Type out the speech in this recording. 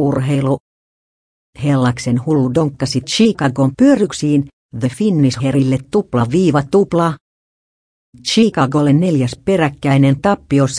Urheilu. Hellaksen hullu donkkasi Chicagon pyöryksiin, The Finnish Herille tupla viiva tupla. Chicagolle neljäs peräkkäinen tappio 110-96.